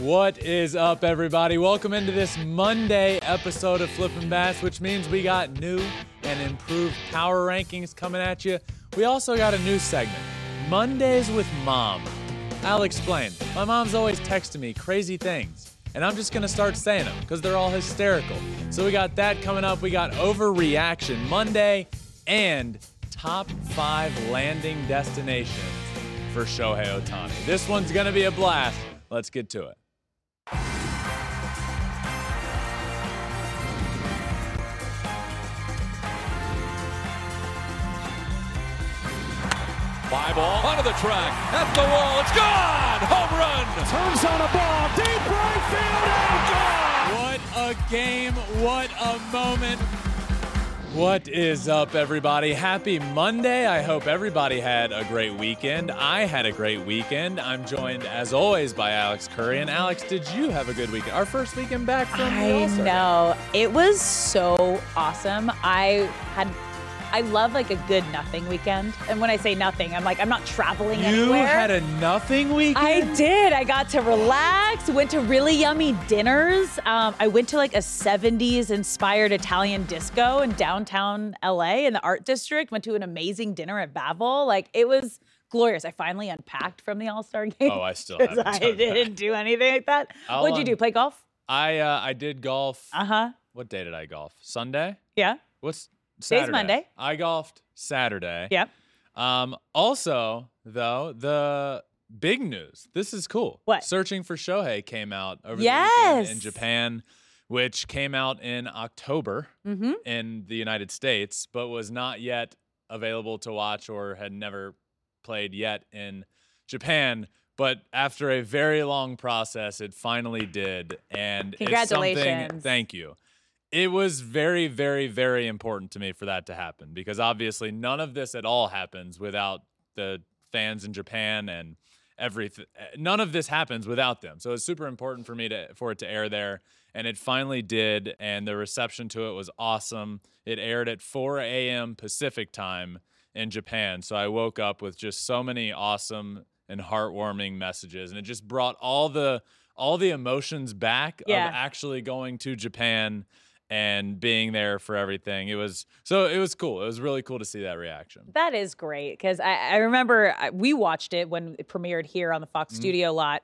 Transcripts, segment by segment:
What is up, everybody? Welcome into this Monday episode of Flippin' Bats, which means we got new and improved power rankings coming at you. We also got a new segment Mondays with Mom. I'll explain. My mom's always texting me crazy things, and I'm just gonna start saying them because they're all hysterical. So we got that coming up. We got Overreaction Monday and top five landing destinations for Shohei Ohtani. This one's gonna be a blast. Let's get to it. Fly ball onto the track, at the wall, it's gone! Home run! Turns on a ball, deep right field, and gone! What a game, what a moment. What is up, everybody? Happy Monday. I hope everybody had a great weekend. I had a great weekend. I'm joined, as always, by Alex Curry. And Alex, did you have a good weekend? Our first weekend back from the I know. It was so awesome. I had I love like a good nothing weekend. And when I say nothing, I'm like I'm not traveling You anywhere. You had a nothing weekend? I did. I got to relax, went to really yummy dinners. Um, I went to like a 70s inspired Italian disco in downtown LA in the art district, went to an amazing dinner at Bavel. Like it was glorious. I finally unpacked from the All Star game. Oh, I still haven't I didn't do anything like that. I'll What'd you do? Play golf? I, uh, I did golf. Uh huh. What day did I golf? Sunday? Yeah. What's Saturday? Monday. I golfed Saturday. Yep. Um, also, though, the big news. This is cool. What? Searching for Shohei came out over the Yes. weekend in Japan, which came out in October Mm-hmm. in the United States, but was not yet available to watch or had never played yet in Japan. But after a very long process, it finally did. And It's something, Congratulations. thank you. It was very, very, very important to me for that to happen because obviously none of this at all happens without the fans in Japan and everything. None of this happens without them. So it's super important for me to for it to air there, and it finally did. And the reception to it was awesome. It aired at 4 a.m. Pacific time in Japan. So I woke up with just so many awesome and heartwarming messages, and it just brought all the all the emotions back Yeah. of actually going to Japan and being there for everything. It was so it was cool. It was really cool to see that reaction. That is great because I, I remember I- we watched it when it premiered here on the Fox Mm-hmm. Studio lot.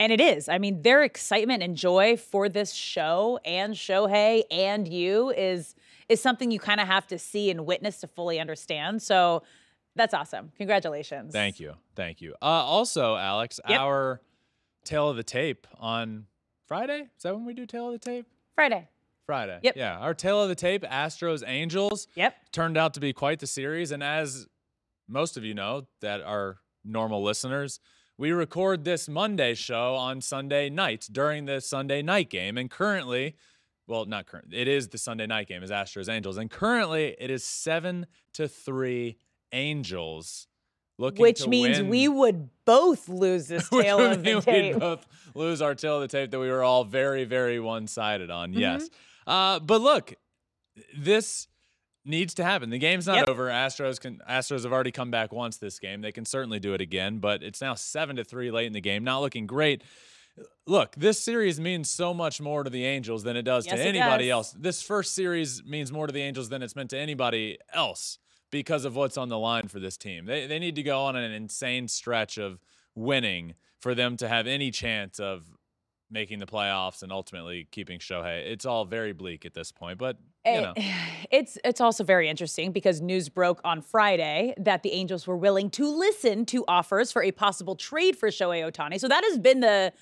And it is. I mean, their excitement and joy for this show and Shohei and you is is something you kind of have to see and witness to fully understand. So that's awesome. Congratulations. Thank you. Thank you. Uh, also, Alex, Yep. our tale of the tape on Friday. Is that when we do tale of the tape? Friday. Friday. Yep. Yeah. Our tale of the tape, Astros Angels, Yep. turned out to be quite the series. And as most of you know that are normal listeners, we record this Monday show on Sunday nights during the Sunday night game. And currently, well, not current, it is the Sunday night game, is Astros Angels. And currently, it is seven to three Angels looking Which means win- we would both lose this tale of the tape. We'd both lose our tale of the tape that we were all very, very one-sided on. Mm-hmm. Yes. Uh, but look, this needs to happen. The game's not Yep. over. Astros can Astros have already come back once this game. They can certainly do it again, but it's now seven to three late in the game. Not looking great. Look, this series means so much more to the Angels than it does Yes, to anybody does. else. This first series means more to the Angels than it's meant to anybody else because of what's on the line for this team. They, they need to go on an insane stretch of winning for them to have any chance of making the playoffs and ultimately keeping Shohei. It's all very bleak at this point, but you Eh, know. It's it's also very interesting because news broke on Friday that the Angels were willing to listen to offers for a possible trade for Shohei Ohtani. So that has been the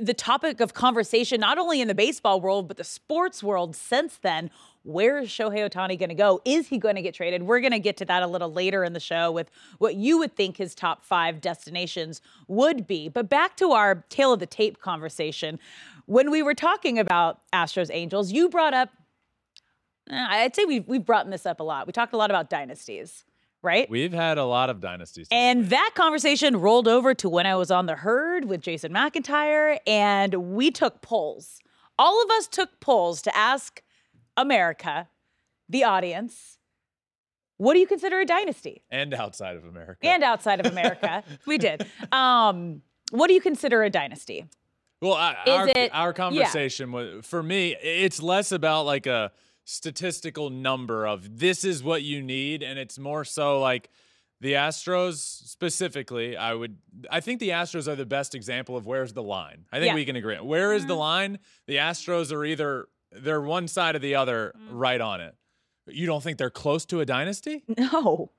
the topic of conversation not only in the baseball world but the sports world since then. Where is Shohei Ohtani going to go? Is he going to get traded? We're going to get to that a little later in the show with what you would think his top five destinations would be. But back to our tale of the tape conversation. When we were talking about Astros Angels, you brought up uh, I'd say we've, we've brought this up a lot. We talked a lot about dynasties, right? We've had a lot of dynasties. and that conversation rolled over to when I was on the herd with Jason McIntyre, and we took polls. All of us took polls to ask America, the audience, what do you consider a dynasty? and outside of America. And outside of America, we did. Um, what do you consider a dynasty? Well, I, our, it- our yeah. conversation was for me, it's less about like a statistical number of this is what you need, and it's more so like the Astros specifically. I would, I think the Astros are the best example of where's the line. I think Yeah. Mm-hmm. we can agree. Where is the line? The Astros are either they're one side or the other, Mm. right on it. You don't think they're close to a dynasty? No.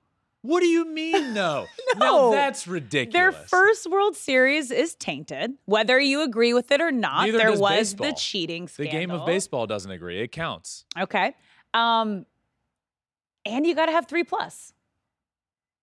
What do you mean, no? No. Now that's ridiculous. Their first World Series is tainted, whether you agree with it or not. Neither there was baseball. the cheating thing. the game of baseball doesn't agree. It counts. Okay. Um, and you got to have three plus.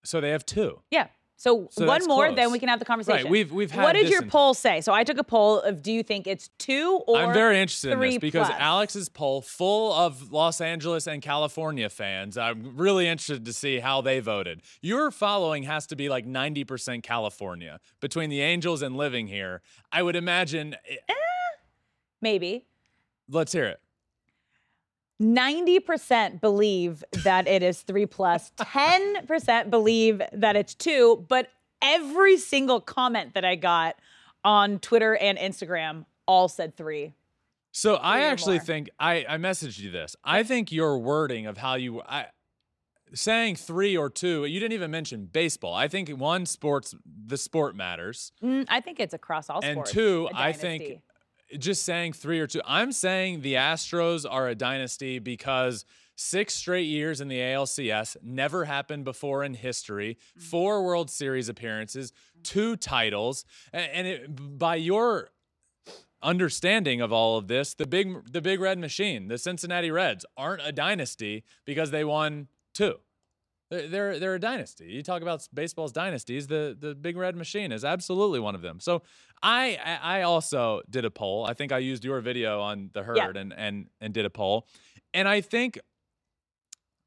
So they have two. Yeah. So, So one more, close. then we can have the conversation. we've- we've had What did your poll say? So I took a poll of do you think it's two or I'm very interested in this because plus? Alex's poll, full of Los Angeles and California fans, I'm really interested to see how they voted. Your following has to be like 90% California between the Angels and living here. I would imagine. eh, maybe Let's hear it. 90% believe that it is three plus, 10% believe that it's two, but every single comment that I got on Twitter and Instagram all said three. So I Three or actually more. think I, I messaged you this. I think your wording of how you I saying three or two, you didn't even mention baseball. I think one sports the sport matters. Mm, I think it's across all sports. And two, I think. Just saying three or two. I'm saying the Astros are a dynasty because six straight years in the ALCS never happened before in history. Mm. Four World Series appearances, two titles, and it, by your understanding of all of this, the big the big red machine, the Cincinnati Reds, aren't a dynasty because they won two. They're, they're a dynasty. You talk about baseball's dynasties. The the big red machine is absolutely one of them. So I I also did a poll. I think I used your video on the herd Yeah. and and and did a poll, and I think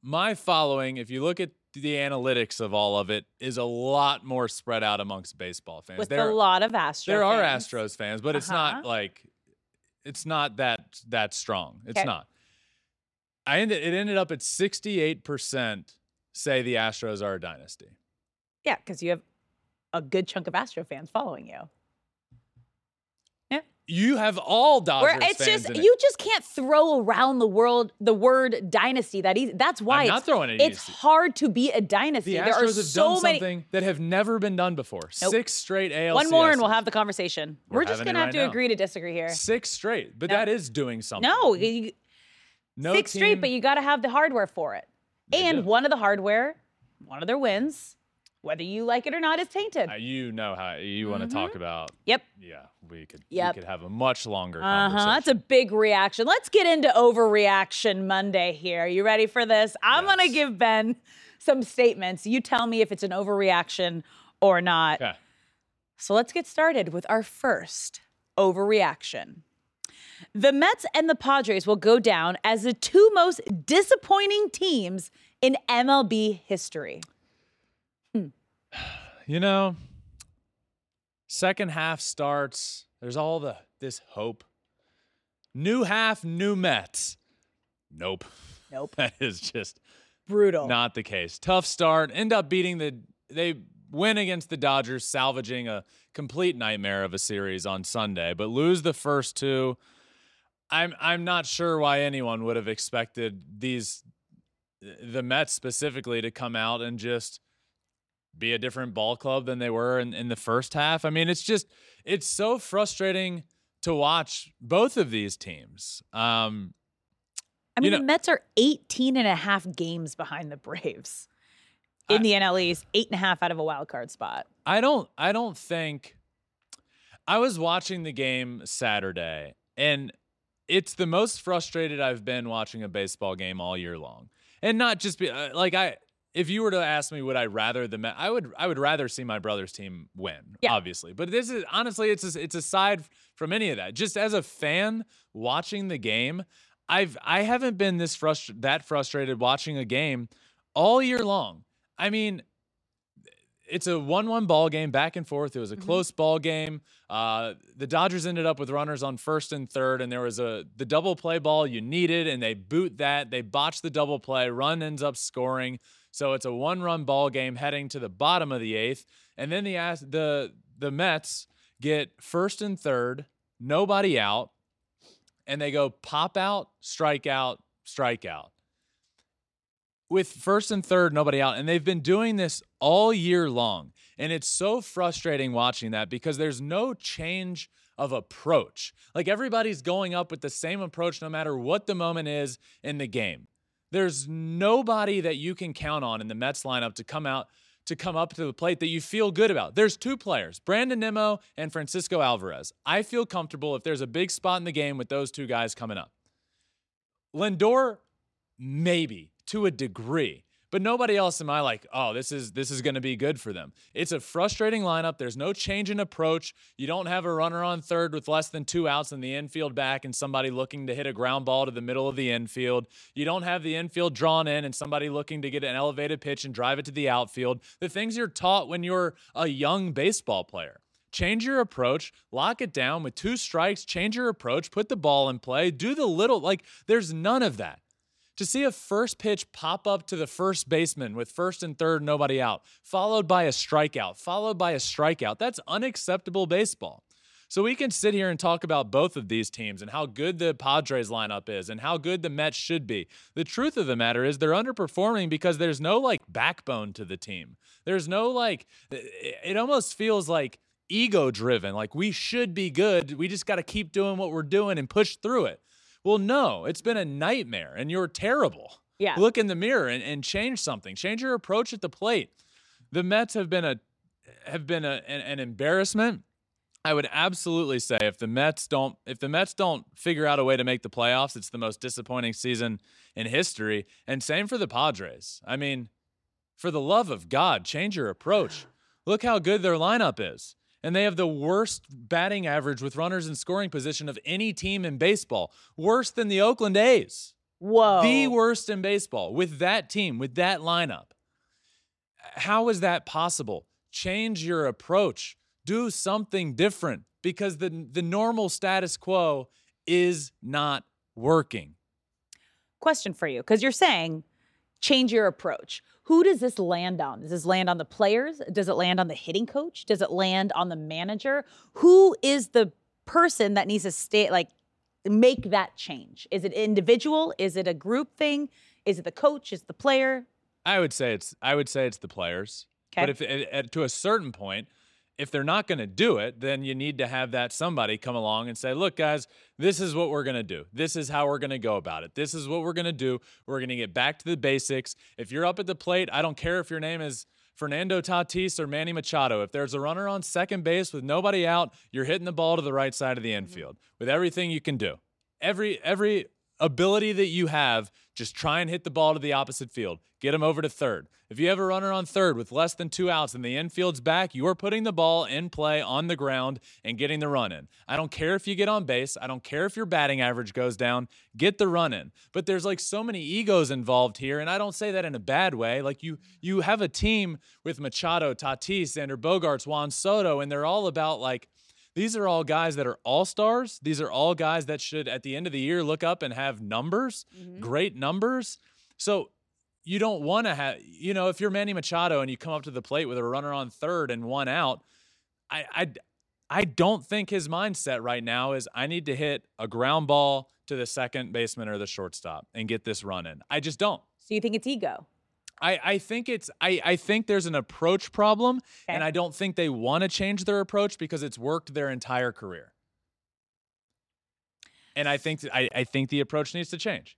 my following, if you look at the analytics of all of it, is a lot more spread out amongst baseball fans. with There- a lot of Astros. there are fans. Astros fans, but it's Uh-huh. not like it's not that that strong. It's Okay. not. I ended it ended up at 68% say the Astros are a dynasty. Yeah, because you have a good chunk of Astro fans following you. Yeah. You have all Dodgers Where it's fans just it. you just can't throw around the world the word dynasty that easy. That's why I'm not it's, throwing it it's easy. hard to be a dynasty. the there are Astros have so done many. something that have never been done before. Nope. Six straight ALCS. One more and we'll have the conversation. We're We're, just gonna have right to now. agree to disagree here. six straight, but No. that is doing something. No, you, no six team, straight, but you got to have the hardware for it. They and do. one of the hardware, one of their wins, whether you like it or not, is tainted. uh, you know how you want to talk about. yep. Yeah, we could. Yep. We could have a much longer Uh huh. That's a big reaction. Let's get into overreaction Monday here. You ready for this? I'm going to give Ben some statements. You tell me if it's an overreaction or not. okay. So let's get started with our first overreaction. The Mets and the Padres will go down as the two most disappointing teams in MLB history. You know, second half starts. There's all the this hope. New half, new Mets. Nope. Nope. That is just Brutal. not the case. Tough start. End up beating the. They win against the Dodgers, salvaging a complete nightmare of a series on Sunday, but lose the first two. I'm I'm not sure why anyone would have expected these the Mets specifically to come out and just be a different ball club than they were in, in the first half. I mean, it's just it's so frustrating to watch both of these teams. Um, I you mean, know- the Mets are 18 and a half games behind the Braves in I- the NL East, eight and a half out of a wild card spot. I don't I don't think I was watching the game Saturday and it's the most frustrated I've been watching a baseball game all year long. And not just be uh, like I if you were to ask me would I rather the Met, I would I would rather see my brother's team win, Yeah. obviously. But this is honestly it's a, it's aside from any of that. Just as a fan watching the game, I've I haven't been this frust- that frustrated watching a game all year long. I mean, it's a one-one ball game back and forth. It was a close ball game. Uh, the Dodgers ended up with runners on first and third, and there was a the double play ball you needed, and they boot that. They botch the double play. Run ends up scoring, so it's a one-run ball game heading to the bottom of the eighth. And then the the the Mets get first and third nobody out, and they go pop out, strike out, strike out. With first and third, nobody out. And they've been doing this all year long. And it's so frustrating watching that because there's no change of approach. Like everybody's going up with the same approach no matter what the moment is in the game. There's nobody that you can count on in the Mets lineup to come out to come up to the plate that you feel good about. There's two players, Brandon Nimmo and Francisco Alvarez. I feel comfortable if there's a big spot in the game with those two guys coming up. Lindor, maybe to a degree. But nobody else am I like, oh, this is this is going to be good for them. It's a frustrating lineup. There's no change in approach. You don't have a runner on third with less than two outs in the infield back and somebody looking to hit a ground ball to the middle of the infield. You don't have the infield drawn in and somebody looking to get an elevated pitch and drive it to the outfield. The things you're taught when you're a young baseball player change your approach, lock it down with two strikes, change your approach, put the ball in play, do the little like there's none of that. To see a first pitch pop up to the first baseman with first and third, nobody out, followed by a strikeout, followed by a strikeout, that's unacceptable baseball. So we can sit here and talk about both of these teams and how good the Padres lineup is and how good the Mets should be. The truth of the matter is they're underperforming because there's no like backbone to the team. There's no like, it almost feels like ego driven. Like we should be good. We just got to keep doing what we're doing and push through it. Well, no, it's been a nightmare and you're terrible. Yeah. Look in the mirror and, and change something. Change your approach at the plate. The Mets have been a have been a, an, an embarrassment. I would absolutely say if the Mets don't if the Mets don't figure out a way to make the playoffs, it's the most disappointing season in history. And same for the Padres. I mean, for the love of God, change your approach. Look how good their lineup is and they have the worst batting average with runners in scoring position of any team in baseball, worse than the Oakland A's. Whoa. The worst in baseball with that team, with that lineup. How is that possible? Change your approach. Do something different because the, the normal status quo is not working. Question for you because you're saying change your approach. Who does this land on? Does this land on the players? Does it land on the hitting coach? Does it land on the manager? Who is the person that needs to stay like make that change? Is it individual? Is it a group thing? Is it the coach? Is it the player? I would say it's I would say it's the players. Okay. But if at, at, to a certain point, if they're not going to do it, then you need to have that somebody come along and say, look, guys, this is what we're going to do. This is how we're going to go about it. This is what we're going to do. We're going to get back to the basics. If you're up at the plate, I don't care if your name is Fernando Tatis or Manny Machado. If there's a runner on second base with nobody out, you're hitting the ball to the right side of the mm-hmm. infield with everything you can do. Every every ability that you have, just try and hit the ball to the opposite field. Get him over to third. If you have a runner on third with less than two outs and the infield's back, you are putting the ball in play on the ground and getting the run in. I don't care if you get on base. I don't care if your batting average goes down. Get the run in. But there's like so many egos involved here, and I don't say that in a bad way. Like you, you have a team with Machado, Tatis, Xander Bogaerts, Juan Soto, and they're all about like these are all guys that are all stars. These are all guys that should, at the end of the year, look up and have numbers, mm-hmm. great numbers. So you don't want to have, you know, if you're Manny Machado and you come up to the plate with a runner on third and one out, I, I, I don't think his mindset right now is I need to hit a ground ball to the second baseman or the shortstop and get this run in. I just don't. So you think it's ego? I, I think it's I, I think there's an approach problem okay. and I don't think they want to change their approach because it's worked their entire career. And I think I, I think the approach needs to change.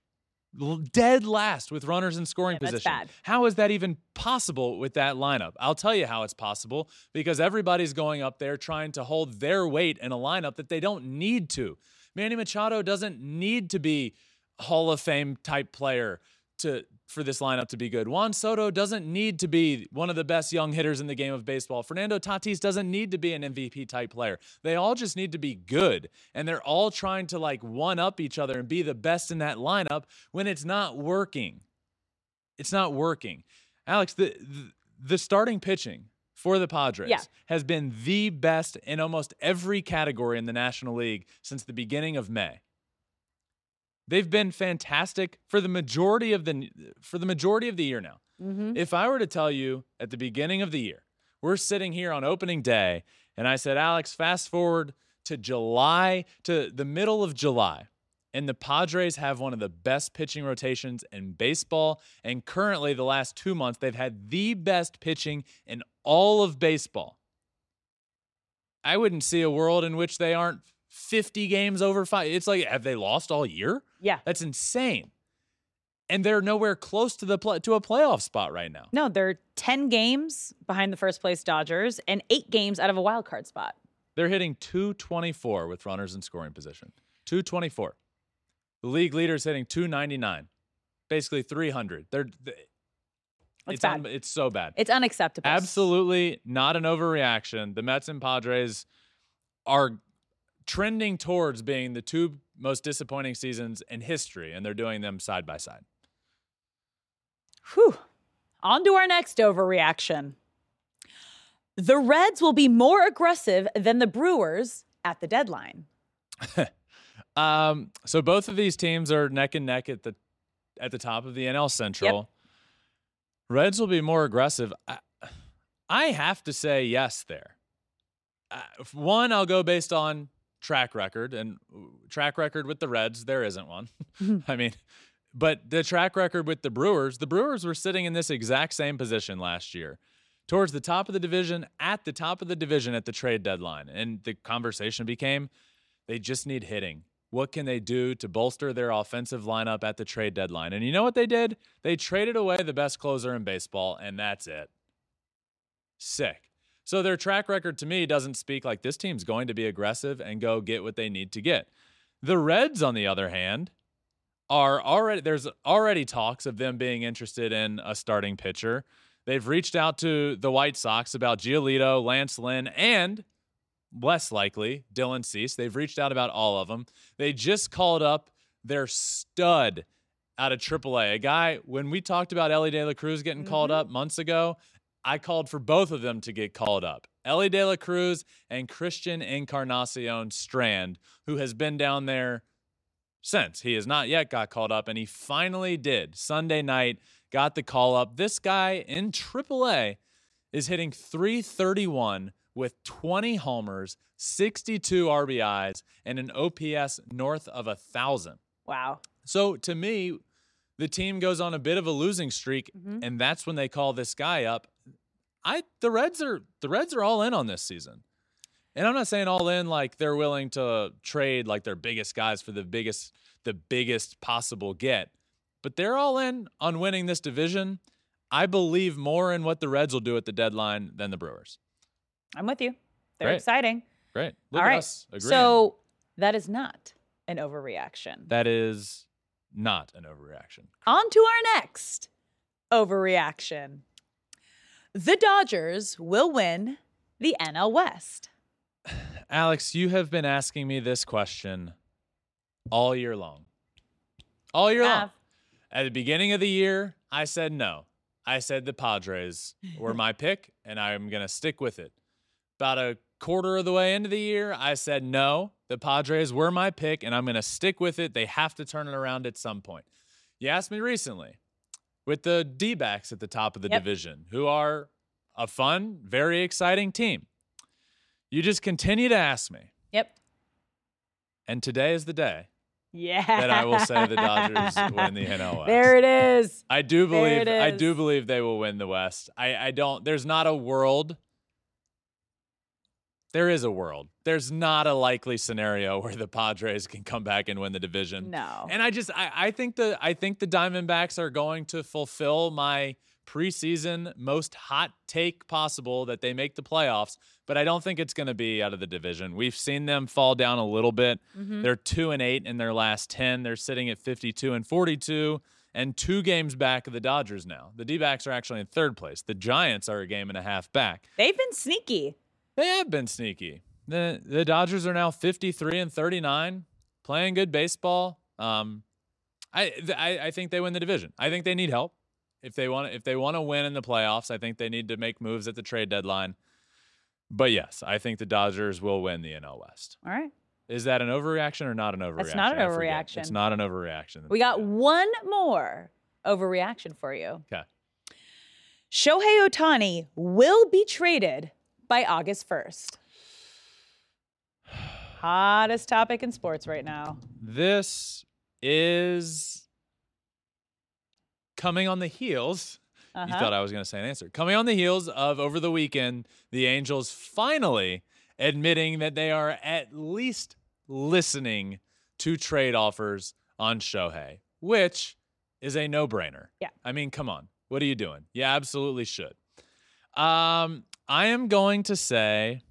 Dead last with runners in scoring yeah, position. How is that even possible with that lineup? I'll tell you how it's possible because everybody's going up there trying to hold their weight in a lineup that they don't need to. Manny Machado doesn't need to be Hall of Fame type player to for this lineup to be good. Juan Soto doesn't need to be one of the best young hitters in the game of baseball. Fernando Tatis doesn't need to be an MVP type player. They all just need to be good. And they're all trying to like one up each other and be the best in that lineup when it's not working. It's not working. Alex, the the, the starting pitching for the Padres yeah. has been the best in almost every category in the National League since the beginning of May. They've been fantastic for the majority of the for the majority of the year now. Mm-hmm. If I were to tell you at the beginning of the year, we're sitting here on opening day, and I said, Alex, fast forward to July to the middle of July. And the Padres have one of the best pitching rotations in baseball. And currently, the last two months, they've had the best pitching in all of baseball. I wouldn't see a world in which they aren't 50 games over five. It's like, have they lost all year? Yeah. That's insane. And they're nowhere close to the play, to a playoff spot right now. No, they're 10 games behind the first place Dodgers and eight games out of a wild card spot. They're hitting 224 with runners in scoring position. 224. The league leader's hitting 299. Basically 300. They're th- it's bad. un- it's so bad. It's unacceptable. Absolutely not an overreaction. The Mets and Padres are trending towards being the two most disappointing seasons in history, and they're doing them side by side. Whew. On to our next overreaction. The Reds will be more aggressive than the Brewers at the deadline. Um, so both of these teams are neck and neck at the at the top of the NL Central. Reds will be more aggressive. I, I have to say yes there. Uh, one, I'll go based on track record and track record with the Reds. There isn't one. Mm-hmm. I mean, but the track record with the Brewers, the Brewers were sitting in this exact same position last year, towards the top of the division, at the top of the division at the trade deadline, and the conversation became, they just need hitting. What can they do to bolster their offensive lineup at the trade deadline? And you know what they did? They traded away the best closer in baseball, and that's it. Sick. So their track record to me doesn't speak like this team's going to be aggressive and go get what they need to get. The Reds, on the other hand, are already there's already talks of them being interested in a starting pitcher. They've reached out to the White Sox about Giolito, Lance Lynn, and less likely, Dylan Cease. They've reached out about all of them. They just called up their stud out of AAA. A guy, when we talked about Elly De La Cruz getting called mm-hmm. up months ago, I called for both of them to get called up. Elly De La Cruz and Christian Encarnacion Strand, who has been down there since. He has not yet got called up, and he finally did. Sunday night, got the call up. This guy in AAA is hitting 331 with 20 homers, 62 RBIs, and an OPS north of a thousand. Wow. So to me, the team goes on a bit of a losing streak, mm-hmm. and that's when they call this guy up. I the Reds are the Reds are all in on this season. And I'm not saying all in like they're willing to trade like their biggest guys for the biggest the biggest possible get. But they're all in on winning this division. I believe more in what the Reds will do at the deadline than the Brewers. I'm with you. They're Great. exciting. Great. Look All right. So that is not an overreaction. that is not an overreaction. On to our next overreaction. The Dodgers will win the NL West. Alex, you have been asking me this question all year long. All year long. At the beginning of the year, I said no. I said the Padres were my pick, and I'm going to stick with it. About a quarter of the way into the year, I said no. The Padres were my pick, and I'm going to stick with it. They have to turn it around at some point. You asked me recently with the D backs at the top of the Yep. division, who are a fun, very exciting team. You just continue to ask me. Yep. And today is the day Yeah. that I will say the Dodgers win the NL West. There it is. I do believe I do believe they will win the West. I, I don't there's not a world there is a world. There's not a likely scenario where the Padres can come back and win the division. No. And I just I, I think the I think the Diamondbacks are going to fulfill my preseason most hot take possible that they make the playoffs, but I don't think it's going to be out of the division. We've seen them fall down a little bit. Mm-hmm. They're 2 and 8 in their last 10. They're sitting at 52 and 42 and 2 games back of the Dodgers now. The D-backs are actually in third place. The Giants are a game and a half back. They've been sneaky. They have been sneaky. The the Dodgers are now 53 and 39, playing good baseball. Um, I, I I think they win the division. I think they need help. If they want if they want to win in the playoffs, I think they need to make moves at the trade deadline. But yes, I think the Dodgers will win the NL West. All right. Is that an overreaction or not an overreaction? That's not an overreaction. It's not an overreaction. We got one more overreaction for you. Okay. Shohei Ohtani will be traded by August 1st. hottest topic in sports right now. This is coming on the heels. You Uh-huh. thought I was going to say an answer. Coming on the heels of over the weekend, the Angels finally admitting that they are at least listening to trade offers on Shohei, which is a no brainer. Yeah. I mean, come on. What are you doing? You absolutely should. Um, I am going to say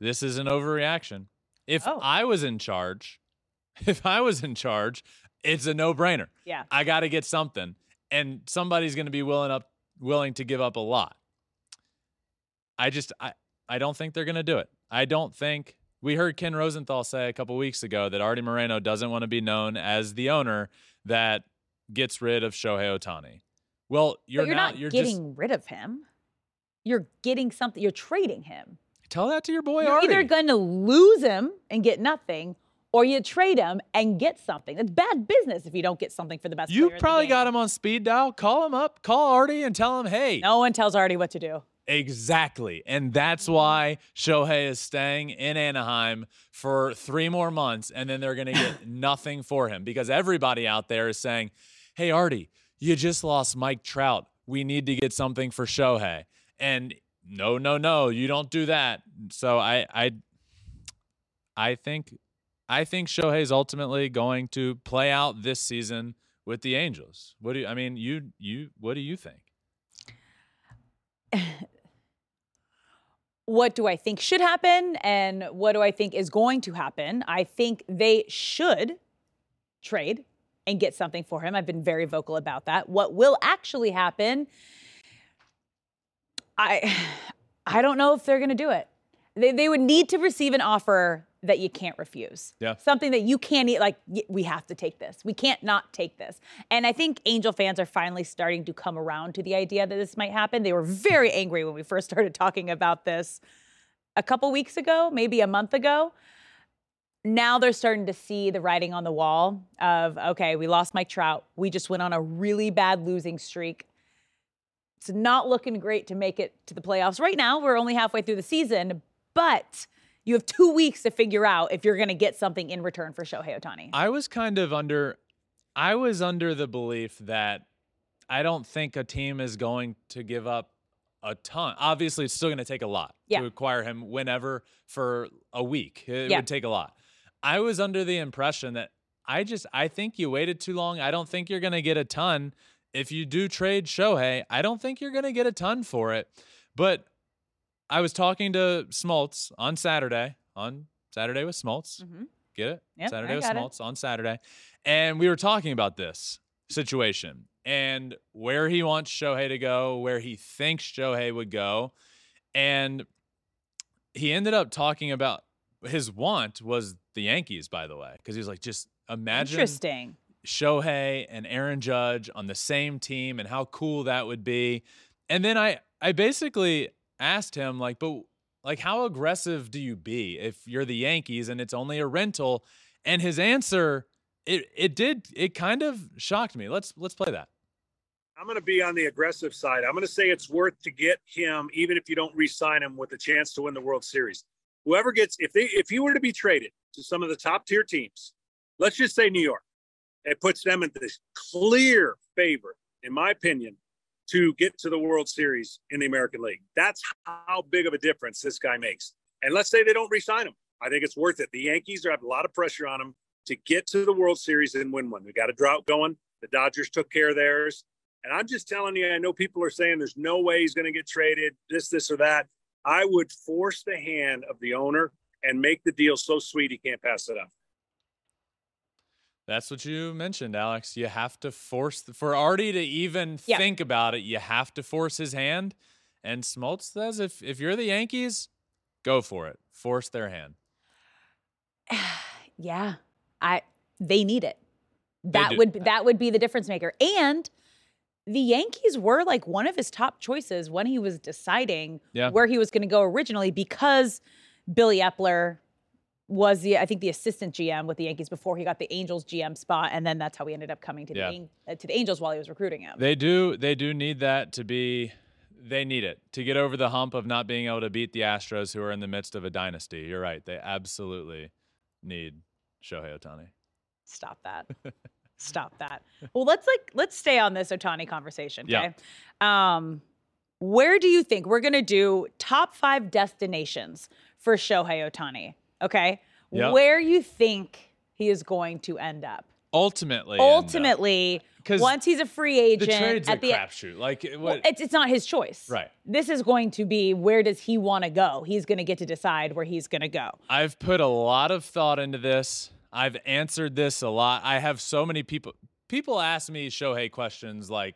this is an overreaction. If Oh. I was in charge, if I was in charge, it's a no brainer. Yeah. I got to get something, and somebody's going to be willing up willing to give up a lot. I just I I don't think they're going to do it. I don't think we heard Ken Rosenthal say a couple weeks ago that Artie Moreno doesn't want to be known as the owner that gets rid of Shohei Ohtani. Well, you're, you're not, you're getting just rid of him. You're getting something. You're trading him. tell that to your boy Artie. You're Artie. either going to lose him and get nothing, or you trade him and get something. It's bad business if you don't get something for the best. you player in the probably got him on speed dial. Call him up. Call Artie and tell him, hey, No one tells Artie what to do. Exactly. And that's why Shohei is staying in Anaheim for three more months, and then they're going to get nothing for him because everybody out there is saying, Hey, Artie, you just lost Mike Trout. We need to get something for Shohei. And no, no, no, you don't do that. So I, I, I think, I think Shohei is ultimately going to play out this season with the Angels. What do you, I mean, you, you, what do you think? what do I think should happen and what do I think is going to happen? I think they should trade and get something for him. I've been very vocal about that. What will actually happen? I I don't know if they're going to do it. They they would need to receive an offer that you can't refuse. Yeah. Something that you can't eat like we have to take this. We can't not take this. And I think Angel fans are finally starting to come around to the idea that this might happen. They were very angry when we first started talking about this a couple weeks ago, maybe a month ago. Now they're starting to see the writing on the wall of okay, we lost Mike Trout. We just went on a really bad losing streak. It's not looking great to make it to the playoffs. Right now, we're only halfway through the season, but you have two weeks to figure out if you're going to get something in return for Shohei Ohtani. I was kind of under I was under the belief that I don't think a team is going to give up a ton. Obviously, it's still going to take a lot Yeah. to acquire him whenever for a week. It Yeah. would take a lot. I was under the impression that I just I think you waited too long. I don't think you're going to get a ton. If you do trade Shohei, I don't think you're going to get a ton for it. But I was talking to Smoltz on Saturday, on Saturday with Smoltz. Mhm. Get it? Yep, Saturday I with got it. Smoltz on Saturday. And we were talking about this situation and where he wants Shohei to go, where he thinks Shohei would go. And he ended up talking about his want was the Yankees, by the way, because he was like, just imagine Interesting. Shohei and Aaron Judge on the same team and how cool that would be. And then I I basically asked him like, but like how aggressive do you be if you're the Yankees and it's only a rental? And his answer it it did it kind of shocked me. Let's let's play that. I'm going to be on the aggressive side. I'm going to say it's worth to get him, even if you don't re-sign him, with a chance to win the World Series. Whoever gets, if they, if he were to be traded to some of the top tier teams, let's just say New York, it puts them in this clear favor, in my opinion, to get to the World Series in the American League. That's how big of a difference this guy makes. And let's say they don't re-sign him. I think it's worth it. The Yankees are have a lot of pressure on them to get to the World Series and win one. We got a drought going. The Dodgers took care of theirs. And I'm just telling you, I know people are saying there's no way he's going to get traded, this, this, or that. I would force the hand of the owner and make the deal so sweet he can't pass it up. That's what you mentioned, Alex. You have to force for Artie to even Yeah. think about it. You have to force his hand. And Smoltz says, if if you're the Yankees, go for it. Force their hand. Yeah, I they need it. That would that would be the difference maker. And the Yankees were like one of his top choices when he was deciding Yeah. where he was going to go originally because Billy Eppler was the I think the assistant GM with the Yankees before he got the Angels GM spot, and then that's how he ended up coming to Yeah. the uh, to the Angels while he was recruiting him. They do they do need that to be They need it to get over the hump of not being able to beat the Astros, who are in the midst of a dynasty. You're right. They absolutely need Shohei Ohtani. Stop that. Stop that. Well, let's like let's stay on this Ohtani conversation. Okay. Yeah. Um, where do you think we're gonna do top five destinations for Shohei Ohtani? Okay. Yep. Where you think he is going to end up? Ultimately, end up. Ultimately, 'Cause once he's a free agent, the trade's at a the crapshoot. Like it- Well, it's it's not his choice. Right. This is going to be where does he want to go? He's going to get to decide where he's going to go. I've put a lot of thought into this. I've answered this a lot. I have so many people. People ask me Shohei questions like,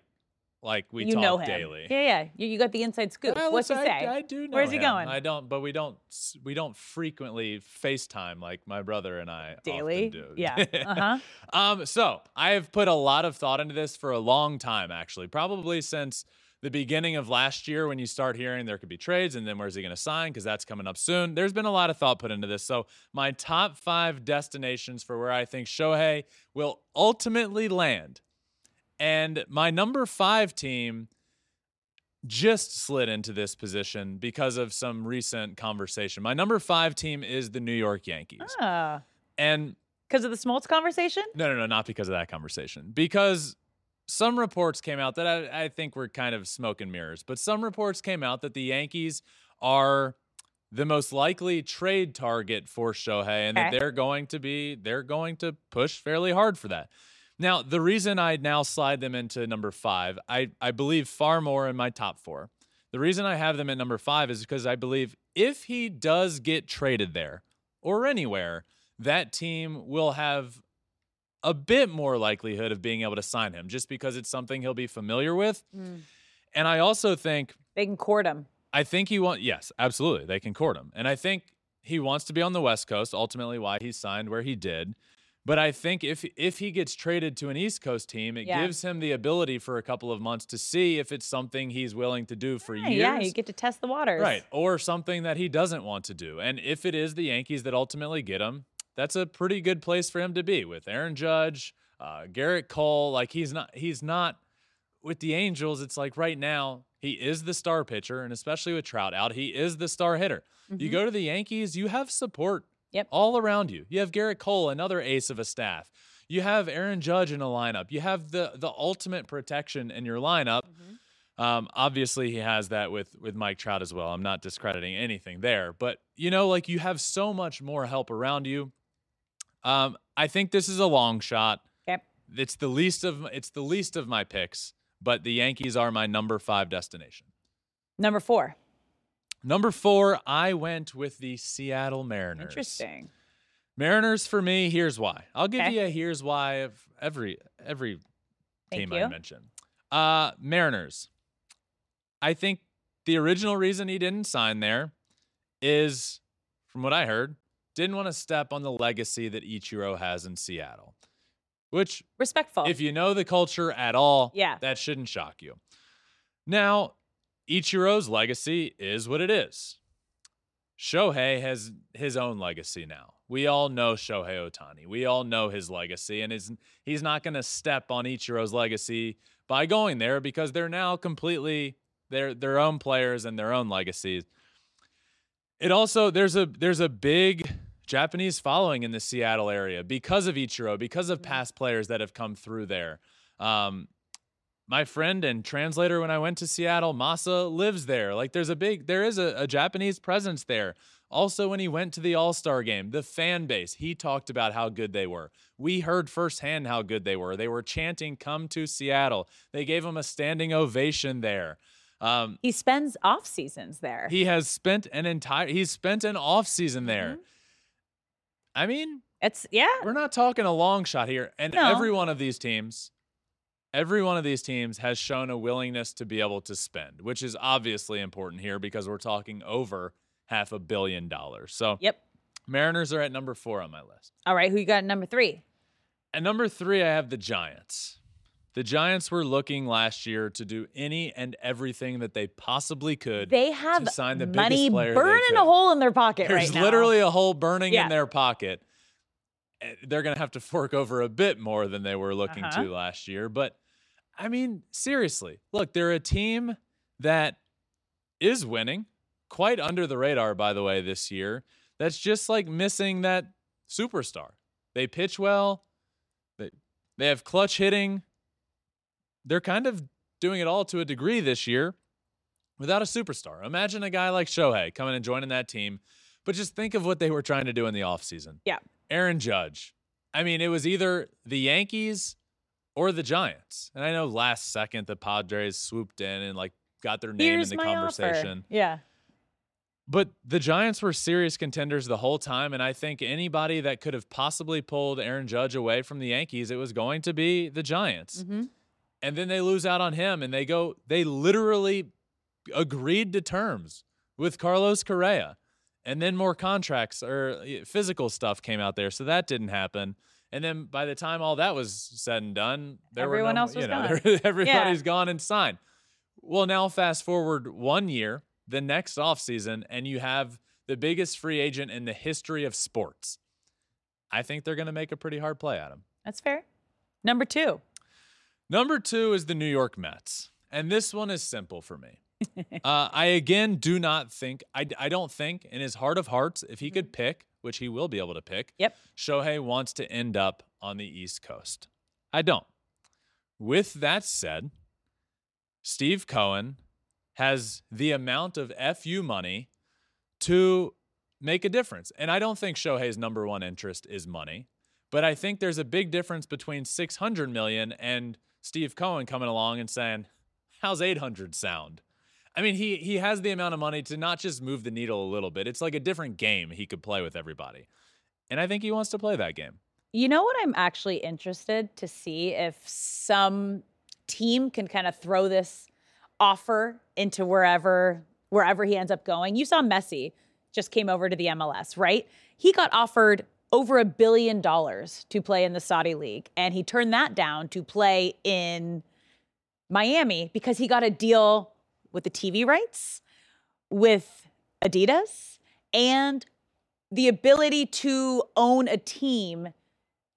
like we you talk know him. daily. Yeah, yeah. You, you got the inside scoop. Well, What's he say? I do know. Where's he going? I don't, but we don't. We don't frequently FaceTime like my brother and I often Daily? do. Yeah. Uh-huh. um. So I have put a lot of thought into this for a long time, actually, probably since the beginning of last year when you start hearing there could be trades and then where's he going to sign because that's coming up soon. There's been a lot of thought put into this. So my top five destinations for where I think Shohei will ultimately land, and my number five team just slid into this position because of some recent conversation. My number five team is the New York Yankees. Ah. And Because of the Smoltz conversation? no, no, no, not because of that conversation. Because some reports came out that I, I think were kind of smoke and mirrors, but some reports came out that the Yankees are the most likely trade target for Shohei and that they're going to be they're going to push fairly hard for that. Now, the reason I now slide them into number five, I, I believe far more in my top four. The reason I have them at number five is because I believe if he does get traded there or anywhere, that team will have a bit more likelihood of being able to sign him just because it's something he'll be familiar with. Mm. And I also think They can court him. I think he wants, yes, absolutely. They can court him. And I think he wants to be on the West Coast, ultimately why he signed where he did. But I think if if he gets traded to an East Coast team, it Yeah. gives him the ability for a couple of months to see if it's something he's willing to do for Yeah, years. yeah, you get to test the waters. Right. Or something that he doesn't want to do. And if it is the Yankees that ultimately get him, that's a pretty good place for him to be with Aaron Judge, uh, Gerrit Cole. Like he's not he's not with the Angels, it's like right now, he is the star pitcher, and especially with Trout out, he is the star hitter. You Mhm. go to the Yankees, you have support Yep. all around you. You have Gerrit Cole, another ace of a staff. You have Aaron Judge in a lineup. You have the the ultimate protection in your lineup. Mm-hmm. Um, obviously, he has that with with Mike Trout as well. I'm not discrediting anything there, but you know, like you have so much more help around you. Um, I think this is a long shot. Okay. It's the least of it's the least of my picks, but the Yankees are my number five destination. Number four. Number four, I went with the Seattle Mariners. Interesting. Mariners for me. Here's why. I'll give Okay. you a here's why of every every Thank team you. I mention. Uh, Mariners. I think the original reason he didn't sign there is, from what I heard, didn't want to step on the legacy that Ichiro has in Seattle. Which, Respectful. if you know the culture at all, Yeah. that shouldn't shock you. Now, Ichiro's legacy is what it is. Shohei has his own legacy now. We all know Shohei Ohtani. We all know his legacy, and his, he's not going to step on Ichiro's legacy by going there because they're now completely their their own players and their own legacies. It also there's a there's a big Japanese following in the Seattle area because of Ichiro, because of past players that have come through there. Um, my friend and translator when I went to Seattle, Masa lives there. Like there's a big there is a, a Japanese presence there. Also, when he went to the All Star game, the fan base, he talked about how good they were. We heard firsthand how good they were. They were chanting, Come to Seattle. They gave him a standing ovation there. Um, he spends off seasons there. he has spent an entire he's spent an off season there. Mhm. I mean, it's yeah. we're not talking a long shot here. And No. every one of these teams, every one of these teams has shown a willingness to be able to spend, which is obviously important here because we're talking over half a billion dollars. So Yep. Mariners are at number four on my list. All right. Who you got at number three? At number three, I have the Giants. The Giants were looking last year to do any and everything that they possibly could. They have sign the money burning a hole in their pocket There's right now. literally a hole burning Yeah. in their pocket. Eh, They're going to have to fork over a bit more than they were looking Uh-huh. to last year. But I mean, seriously, look, they're a team that is winning, quite under the radar, by the way, this year. That's just like missing that superstar. They pitch well, they, they have clutch hitting. They're kind of doing it all to a degree this year without a superstar. Imagine a guy like Shohei coming and joining that team, but just think of what they were trying to do in the offseason. Yeah. Aaron Judge. I mean, it was either the Yankees or the Giants. And I know last second the Padres swooped in and like got their name Here's in the my conversation. Offer. Yeah. But the Giants were serious contenders the whole time. And I think anybody that could have possibly pulled Aaron Judge away from the Yankees, it was going to be the Giants. Mm-hmm. And then they lose out on him and they go, they literally agreed to terms with Carlos Correa. And then more contracts or physical stuff came out there. So that didn't happen. And then by the time all that was said and done, there Everyone were no, else was you know, gone. there- everybody's gone and signed. Well, now fast forward one year, the next offseason, and you have the biggest free agent in the history of sports. I think they're going to make a pretty hard play at him. That's fair. Number two. Number two is the New York Mets. And this one is simple for me. uh, I again do not think, I, I don't think in his heart of hearts, if he could pick, which he will be able to pick, Yep. Shohei wants to end up on the East Coast. I don't. With that said, Steve Cohen has the amount of FU money to make a difference. And I don't think Shohei's number one interest is money, but I think there's a big difference between 600 million and Steve Cohen coming along and saying, "How's 800 sound?" I mean, he he has the amount of money to not just move the needle a little bit. It's like a different game he could play with everybody. And I think he wants to play that game. You know what I'm actually interested to see if some team can kind of throw this offer into wherever wherever he ends up going. You saw Messi just came over to the MLS, right? He got offered over a billion dollars to play in the Saudi league and he turned that down to play in Miami because he got a deal with the TV rights with Adidas and the ability to own a team,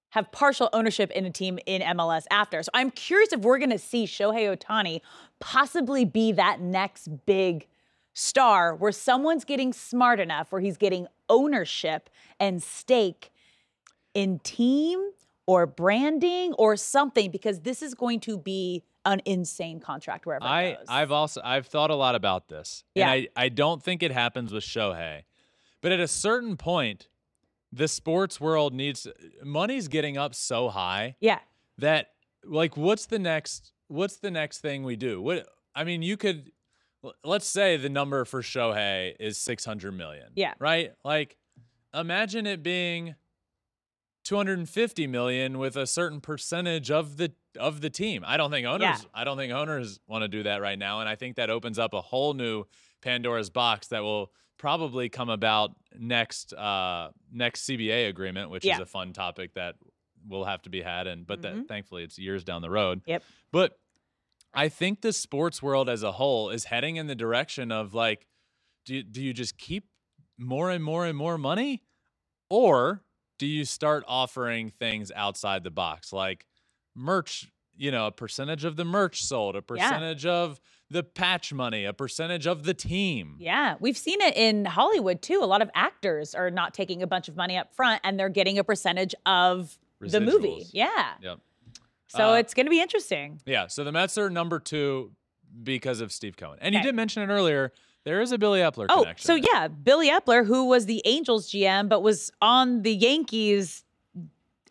have partial ownership in a team in MLS after. So I'm curious if we're going to see Shohei Ohtani possibly be that next big star where someone's getting smart enough, where he's getting ownership and stake in team or branding or something, because this is going to be an insane contract wherever I it goes. I've also I've thought a lot about this. Yeah. And I I don't think it happens with Shohei. But at a certain point, the sports world needs money's getting up so high yeah. that like what's the next what's the next thing we do? What I mean, you could let's say the number for Shohei is 600 million. Yeah. Right? Like imagine it being 250 million with a certain percentage of the of the team. I don't think owners Yeah. I don't think owners want to do that right now and I think that opens up a whole new Pandora's box that will probably come about next uh next CBA agreement, which is a fun topic that will have to be had and but Mhm. that thankfully it's years down the road. Yep. But I think the sports world as a whole is heading in the direction of like, do you, do you just keep more and more and more money, or do you start offering things outside the box like merch? You know, a percentage of the merch sold, a percentage of the patch money, a percentage of the team. Yeah, we've seen it in Hollywood too. A lot of actors are not taking a bunch of money up front and they're getting a percentage of the movie. Yeah. Yep. So Uh, it's going to be interesting. Yeah. So the Mets are number two because of Steve Cohen, and you did mention it earlier. There is a Billy Eppler Oh, connection. so there. yeah, Billy Eppler, who was the Angels GM but was on the Yankees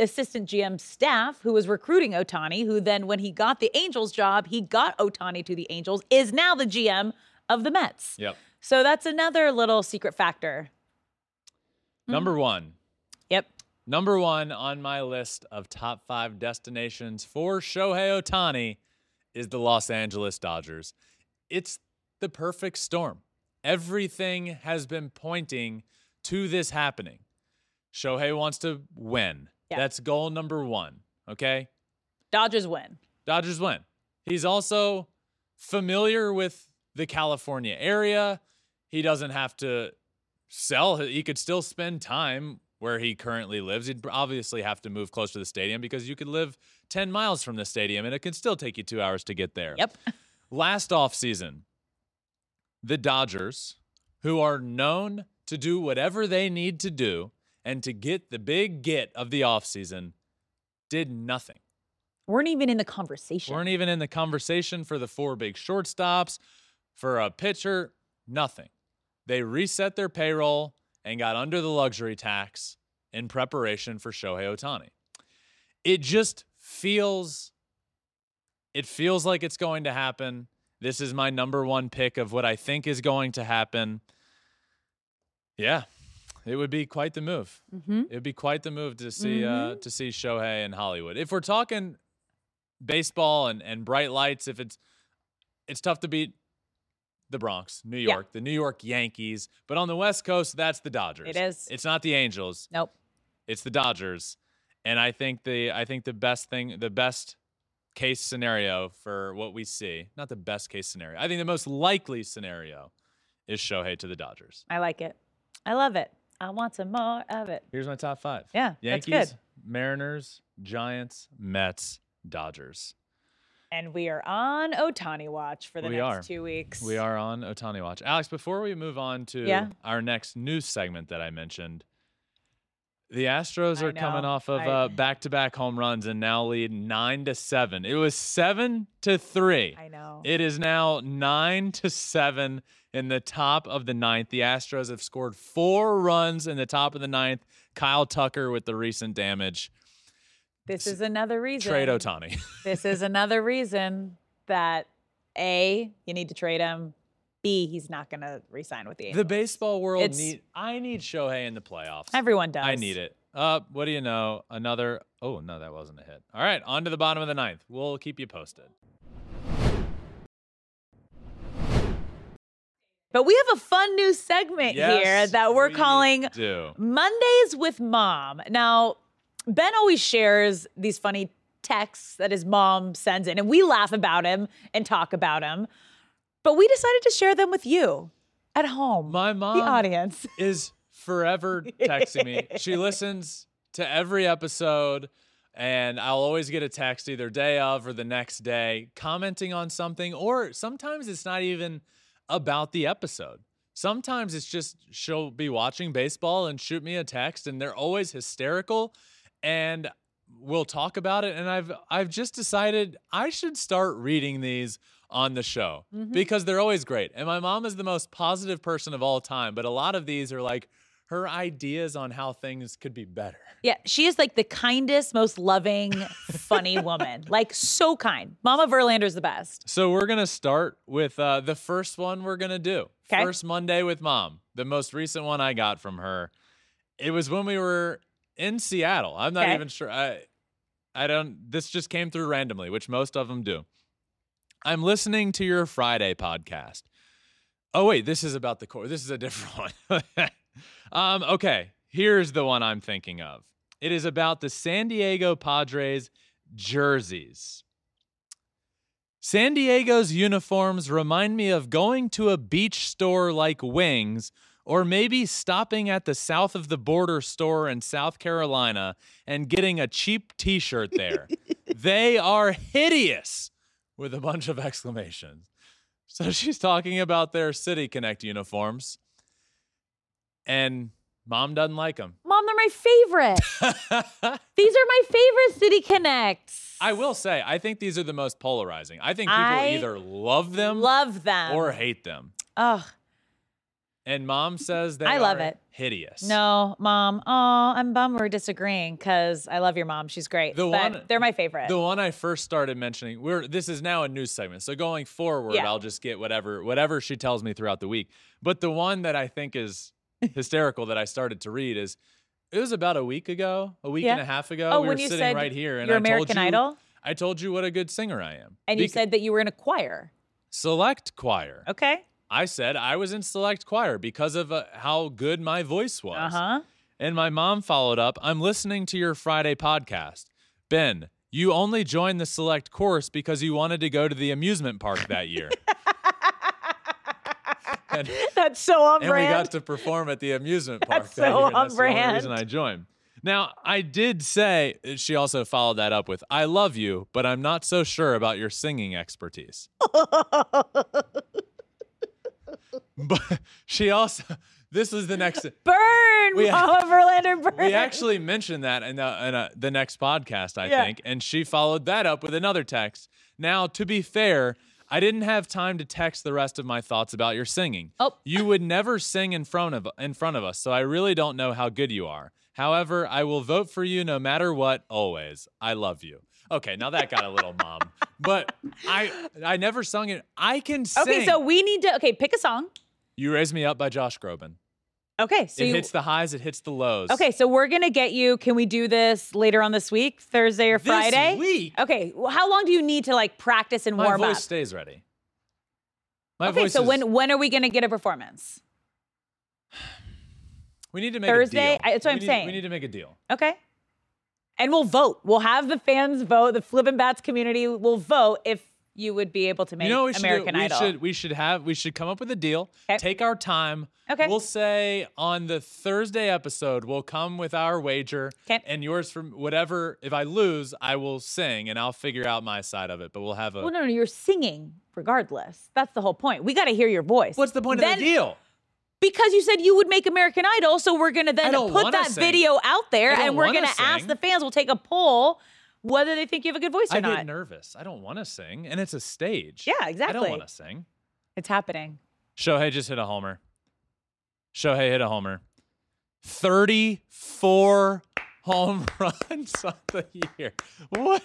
assistant GM staff, who was recruiting Ohtani, who then, when he got the Angels job, he got Ohtani to the Angels, is now the GM of the Mets. Yep. So that's another little secret factor. Hmm? Number one. Yep. Number one on my list of top five destinations for Shohei Ohtani is the Los Angeles Dodgers. It's the perfect storm. Everything has been pointing to this happening. Shohei wants to win. Yeah. That's goal number one. Okay. Dodgers win. Dodgers win. He's also familiar with the California area. He doesn't have to sell. He could still spend time where he currently lives. He'd obviously have to move close to the stadium because you could live 10 miles from the stadium and it can still take you two hours to get there. Yep. Last offseason, the Dodgers, who are known to do whatever they need to do and to get the big get of the offseason, did nothing. Weren't even in the conversation. Weren't even in the conversation for the four big shortstops, for a pitcher, nothing. They reset their payroll and got under the luxury tax in preparation for Shohei Ohtani. It just feels it feels like it's going to happen. This is my number one pick of what I think is going to happen. Yeah, it would be quite the move. mm-hmm. It would be quite the move to see uh, to see Shohei in Hollywood. If we're talking baseball and, and bright lights, if it's it's tough to beat the Bronx, New Yeah. York, the New York Yankees. But on the West Coast, that's the Dodgers. It is. It's not the Angels. Nope. It's the Dodgers. And I think the I think the best thing the best case scenario for what we see, not the best case scenario. I think the most likely scenario is Shohei to the Dodgers. I like it. I love it. I want some more of it. Here's my top five. Yeah, Yankees. Mariners, Giants, Mets, Dodgers. And we are on Ohtani watch for the We next are. two weeks. We are on Ohtani Watch. Alex, before we move on to Yeah. our next news segment that I mentioned, the Astros are coming off of uh, back-to-back home runs and now lead nine to seven. It was seven to three. I know. It is now nine to seven in the top of the ninth. The Astros have scored four runs in the top of the ninth. Kyle Tucker with the recent damage. this is another reason. Trade Ohtani. This is another reason that A, you need to trade him. B, he's not going to resign with the Angels. the baseball world It's- need. I need Shohei in the playoffs. Everyone does. I need it. Uh, what do you know? Another. Oh no, that wasn't a hit. All right, on to the bottom of the ninth. We'll keep you posted. But we have a fun new segment here Yes, that we're we calling do. Mondays with Mom. Now, Ben always shares these funny texts that his mom sends in, and we laugh about him and talk about him. But we decided to share them with you at home, My mom, the audience. is forever texting me. She listens to every episode, and I'll always get a text either day of or the next day commenting on something, or sometimes it's not even about the episode. Sometimes it's just she'll be watching baseball and shoot me a text, and they're always hysterical, and we'll talk about it. And I've I've just decided I should start reading these on the show because they're always great. And my mom is the most positive person of all time, but a lot of these are like her ideas on how things could be better. Yeah, she is like the kindest, most loving, funny woman. Like so kind. Mama Verlander's the best. So we're gonna start with uh, the first one we're gonna do. 'Kay. First Monday with mom. The most recent one I got from her. It was when we were in Seattle. I'm not even sure. I I don't. This just came through randomly, which most of them do. I'm listening to your Friday podcast. Oh wait, this is about the core. This is a different one. um, okay, here's the one I'm thinking of. It is about the San Diego Padres jerseys. San Diego's uniforms remind me of going to a beach store like Wings, or maybe stopping at the south of the border store in South Carolina and getting a cheap t shirt there. they are hideous with a bunch of exclamations. So she's talking about their City Connect uniforms, and mom doesn't like them. Mom, they're my favorite. These are my favorite City Connects. I will say, I think these are the most polarizing. I think people I either love them love them. or hate them. Ugh. And mom says they I love it. hideous. No, mom. Oh, I'm bummed we're disagreeing because I love your mom. She's great. The but one- they're my favorite. The one I first started mentioning, we're this is now a news segment. So going forward, Yeah. I'll just get whatever whatever she tells me throughout the week. But the one that I think is hysterical that I started to read is it was about a week ago, a week and a half ago. oh, we when were you sitting said right here and I American told you Idol, I told you what a good singer I am. and you said that you were in a choir. select choir. Okay. I said I was in select choir because of uh, how good my voice was. Uh huh. And my mom followed up, I'm listening to your Friday podcast. Ben, you only joined the select course because you wanted to go to the amusement park that year. and, That's so on and we got to perform at the amusement park That's that so year. and on That's the only reason. I joined. Now, I did say, she also followed that up with, I love you, but I'm not so sure about your singing expertise. but she also this is the next Burn, We- Mama Verlander, burn. we actually mentioned that in, the, in a, the next podcast, I Yeah. think, and she followed that up with another text. Now, to be fair, I didn't have time to text the rest of my thoughts about your singing. Oh. You would never sing in front of in front of us, so I really don't know how good you are. However, I will vote for you no matter what, always. I love you. Okay, now that got a little mom, but I I never sung it. I can sing. Okay, so we need to okay pick a song. you raise me up by Josh Groban. Okay, so it you, hits the highs, it hits the lows. okay, so we're gonna get you. Can we do this later on this week, Thursday or Friday? This week? Okay, well, how long do you need to like practice and My warm voice stays ready. My okay, so is- when when are we gonna get a performance? we need to make Thursday? A deal. I- that's what We I'm need- saying. We need to make a deal. Okay. And we'll vote. We'll have the fans vote. The Flippin' Bats community will vote if you would be able to make you know what we should American? We Idol. should we should have we should come up with a deal. Okay. Take our time. Okay. We'll say on the Thursday episode, we'll come with our wager. Okay. And yours from whatever. If I lose, I will sing and I'll figure out my side of it. But we'll have a. Well, no, no, you're singing regardless. That's the whole point. We got to hear your voice. What's the point Then- of the deal? Because you said you would make American Idol, so we're gonna then put that sing. video out there, and we're gonna ask the fans. We'll take a poll whether they think you have a good voice or not. I not. get nervous. I don't want to sing, and it's a stage. Yeah, exactly. I don't want to sing. It's happening. Shohei just hit a homer. Shohei hit a homer. 34 home runs on the year. What?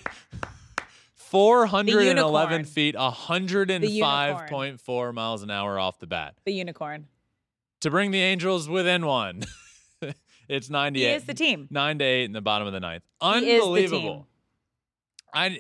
411 unicorn. feet, 105.4 miles an hour off the bat. The unicorn. To bring the Angels within one. it's 98. He is the team. 9 to 8 in the bottom of the ninth. He is the team. Unbelievable. I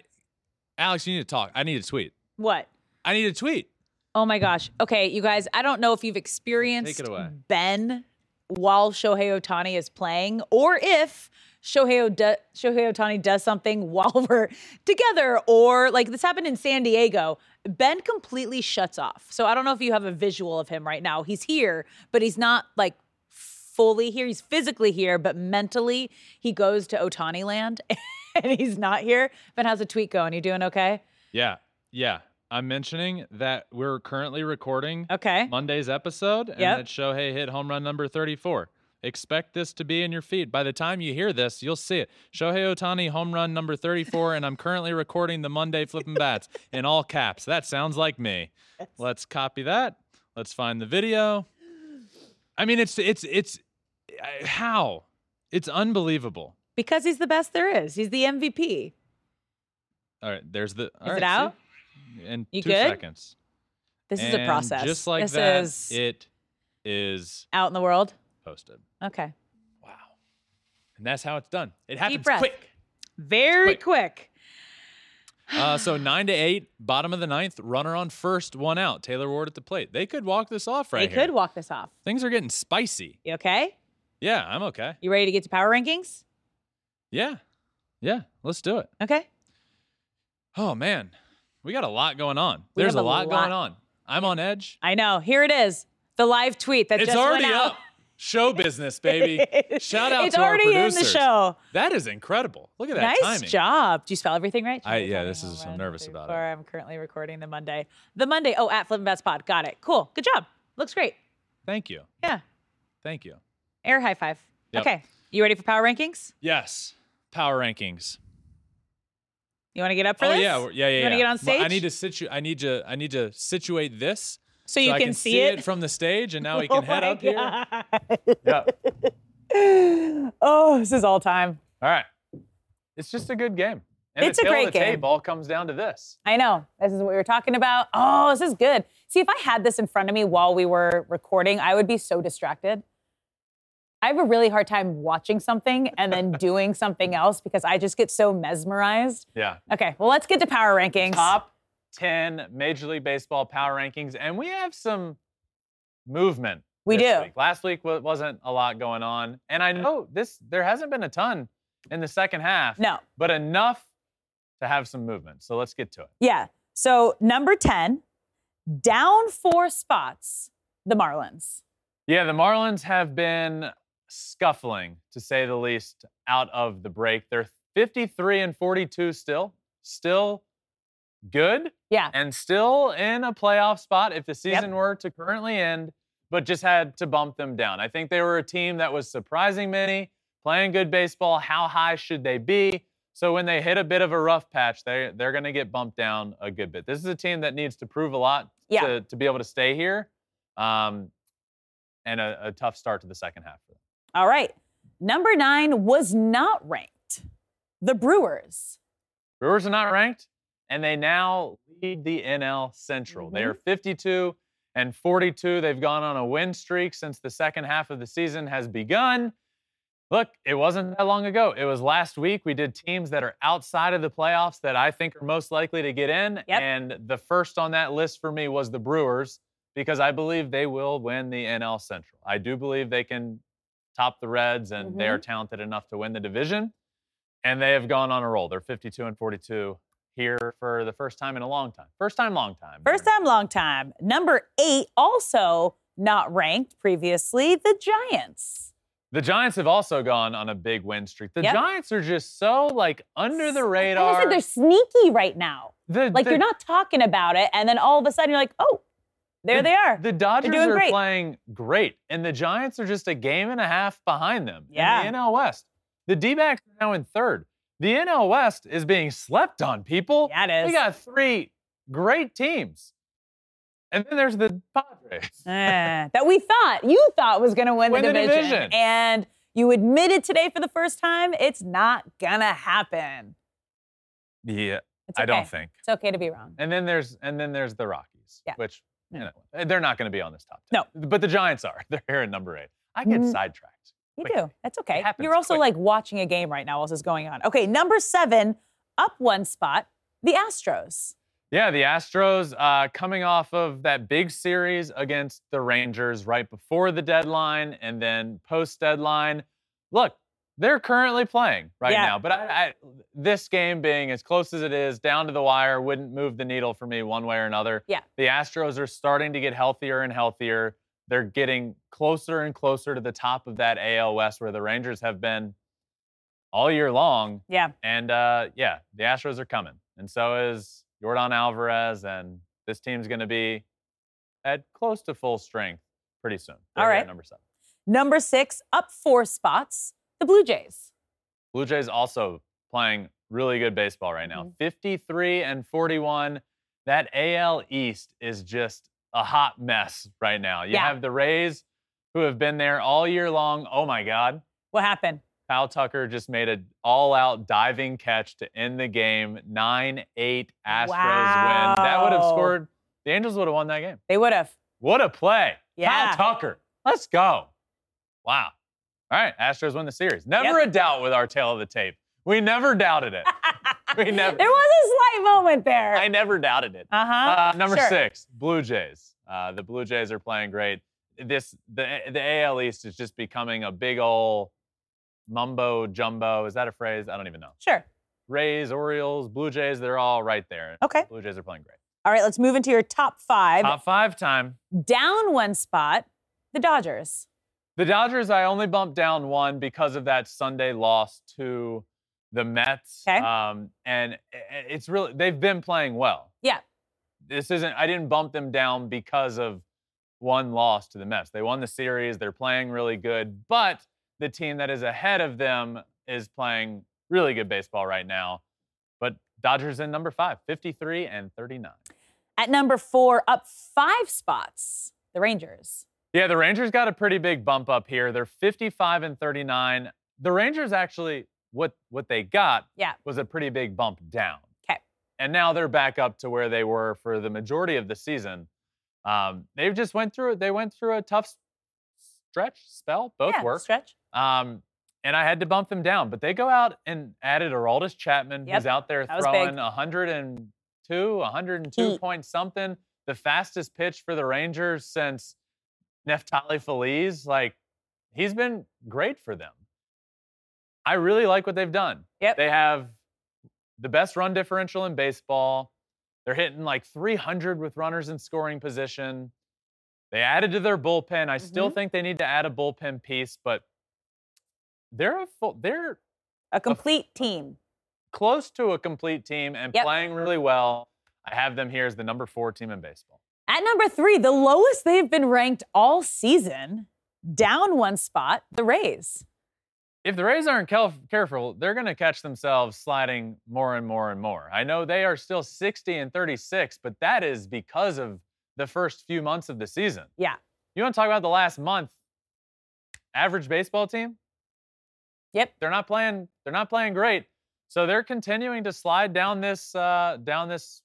Alex, you need to talk. I need to tweet. What? I need to tweet. Oh my gosh. Okay, you guys, I don't know if you've experienced Take it away. Ben while Shohei Ohtani is playing or if Shohei, Shohei Ohtani does something while we're together or like this happened in San Diego. Ben completely shuts off. So I don't know if you have a visual of him right now. He's here, but he's not like fully here. He's physically here, but mentally he goes to Ohtani land and he's not here. Ben, how's the tweet going? You doing okay? Yeah. Yeah. I'm mentioning that we're currently recording Okay. Monday's episode and Yep. that Shohei hit home run number 34. Expect this to be in your feed. By the time you hear this, you'll see it. Shohei Ohtani home run number 34, and I'm currently recording the Monday Flippin' Bats in all caps. That sounds like me. Let's copy that. Let's find the video. I mean, it's it's it's how it's unbelievable. Because he's the best there is. He's the MVP. All right, there's the. all Is right, it out? see? In You two good? seconds. This is a process. Just like this that, is it is out in the world. Posted. Okay. Wow. And that's how it's done. It happens quick. Very quick. Uh, so nine to eight, bottom of the ninth, runner on first, one out. Taylor Ward at the plate. They could walk this off right they here. could walk this off. Things are getting spicy. You okay? Yeah, I'm okay. You ready to get to power rankings? Yeah, yeah. Let's do it. Okay. Oh man, we got a lot going on. We There's a a lot, lot. going on. I'm on edge. I know. Here it is. The live tweet that It's just already went out. up. Show business, baby. Shout out it's to our already in the producers. show. That is incredible. Look at that Nice timing. job. Do you spell everything right? I- yeah, this is- I'm nervous about it. 34. I'm currently recording the Monday. The Monday. Oh, at Flippin' Bats Pod. Got it. Cool. Good job. Looks great. Thank you. Yeah. Thank you. Air high five. Yep. Okay. You ready for power rankings? Yes. Power rankings. You want to get up for oh this? yeah, yeah, yeah. You want to get on Well, stage? I need to situ. I need to. I need to situate this so you I can, can see, it. from the stage, and now we Oh can head my up here. God. Yeah. oh, this is all time. All right. It's just a good game. And It's the a tale great of the game. tape all comes down to this. I know. This is what we were talking about. Oh, this is good. See, if I had this in front of me while we were recording, I would be so distracted. I have a really hard time watching something and then doing something else because I just get so mesmerized. Yeah. Okay, well, let's get to power rankings. Top 10 Major League Baseball power rankings, and we have some movement. We do. Week. Last week wa- wasn't a lot going on, and I know this. There hasn't been a ton in the second half. No. but enough to have some movement. So let's get to it. Yeah. So, number 10, down four spots, the Marlins. Yeah, the Marlins have been scuffling, to say the least, out of the break. They're 53 and 42 still, still good Yeah. and still in a playoff spot if the season were to currently end, but just had to bump them down. I think they were a team that was surprising many, playing good baseball. How high should they be? So when they hit a bit of a rough patch, they they're going to get bumped down a good bit. This is a team that needs to prove a lot Yeah. to, to be able to stay here, um, and a, a tough start to the second half. All right. Number nine was not ranked. The Brewers. Brewers are not ranked, and they now lead the NL Central. They Mhm. are 52 and 42. They've gone on a win streak since the second half of the season has begun. Look, it wasn't that long ago. It was last week. We did teams that are outside of the playoffs that I think are most likely to get in. Yep. And the first on that list for me was the Brewers because I believe they will win the NL Central. I do believe they can top the Reds and they Mm-hmm. are talented enough to win the division. And they have gone on a roll. They're 52 and 42 here for the first time in a long time. First time, long time. First time, long time. Number eight, also not ranked previously, the Giants. The Giants have also gone on a big win streak. The Yep. Giants are just so like under the Like I radar. said, they're sneaky right now. The- Like the- you're not talking about it, and then all of a sudden you're like, oh, there the- they are. The Dodgers are great. playing great, and the Giants are just a game and a half behind them Yeah. in the NL West. The D backs are now in third. The NL West is being slept on, people. Yeah, it is. We got three great teams. And then there's the Padres. Eh, that we thought you thought was going to win, Win the, the division. division. and you admitted today for the first time it's not gonna happen. yeah, It's I don't think. it's okay to be wrong. And then there's and then there's the Rockies, Yeah. which you know they're not going to be on this top ten. No. but the Giants are. They're here at number eight. I get Mm. sidetracked. You quickly. do. That's okay. happens You're also like watching a game right now while this is going on. Okay, number seven, up one spot, the Astros. Yeah, the Astros uh, coming off of that big series against the Rangers right before the deadline and then post deadline. Look, they're currently playing right Yeah. now, but I, I, this game being as close as it is, down to the wire, wouldn't move the needle for me one way or another. Yeah. The Astros are starting to get healthier and healthier. They're getting closer and closer to the top of that AL West where the Rangers have been all year long. Yeah. And uh, yeah, the Astros are coming, and so is Yordan Alvarez, and this team's going to be at close to full strength pretty soon. All They're at number seven. Number six, up four spots, the Blue Jays. Blue Jays also playing really good baseball right now. Mhm. 53 and 41. That AL East is just a hot mess right now. You Yeah. have the Rays who have been there all year long. Oh my God. What happened? Kyle Tucker just made an all-out diving catch to end the game. 9-8 Astros win. That would have scored. The Angels would have won that game. They would have. What a play. Yeah. Kyle Tucker. Let's go. Wow. All right, Astros win the series. Never a doubt with our tale of the tape. We never doubted it. We never- There was moment there. I never doubted it. uh-huh. Uh, number Sure. six, Blue Jays. Uh, the Blue Jays are playing great. This the the AL East is just becoming a big ol' mumbo jumbo. Is that a phrase? I don't even know. Sure. Rays, Orioles, Blue Jays, they're all right there. Okay. Blue Jays are playing great. All right, let's move into your top five. Top five time. Down one spot, the Dodgers. The Dodgers, I only bumped down one because of that Sunday loss to the Mets. 'Kay. Um, and i- i- it's really, they've been playing well. Yeah. This isn't, I didn't bump them down because of one loss to the Mets. They won the series, they're playing really good, but the team that is ahead of them is playing really good baseball right now. But Dodgers in number five, 53 and 39. At number four, up five spots, the Rangers. Yeah, the Rangers got a pretty big bump up here. They're 55 and 39. The Rangers actually, what what they got Yeah. was a pretty big bump down. 'Kay. And now they're back up to where they were for the majority of the season. Um, they've just went through they went through a tough stretch spell. Both yeah, were. Stretch. Um, and I had to bump them down, but they go out and added Aroldis Chapman, Yep, who's out there that throwing 102, 102 Heat. point something, the fastest pitch for the Rangers since Neftali Feliz. Like, he's been great for them. I really like what they've done. Yep. They have the best run differential in baseball. They're hitting like 300 with runners in scoring position. They added to their bullpen. I still Mhm. think they need to add a bullpen piece, but they're a full, they're A complete team. close to a complete team and Yep. playing really well. I have them here as the number four team in baseball. At number three, the lowest they've been ranked all season, down one spot, the Rays. If the Rays aren't careful, they're going to catch themselves sliding more and more and more. I know they are still 60 and 36, but that is because of the first few months of the season. Yeah. You want to talk about the last month? Average baseball team? Yep. They're not playing. They're not playing great. So they're continuing to slide down this uh, down this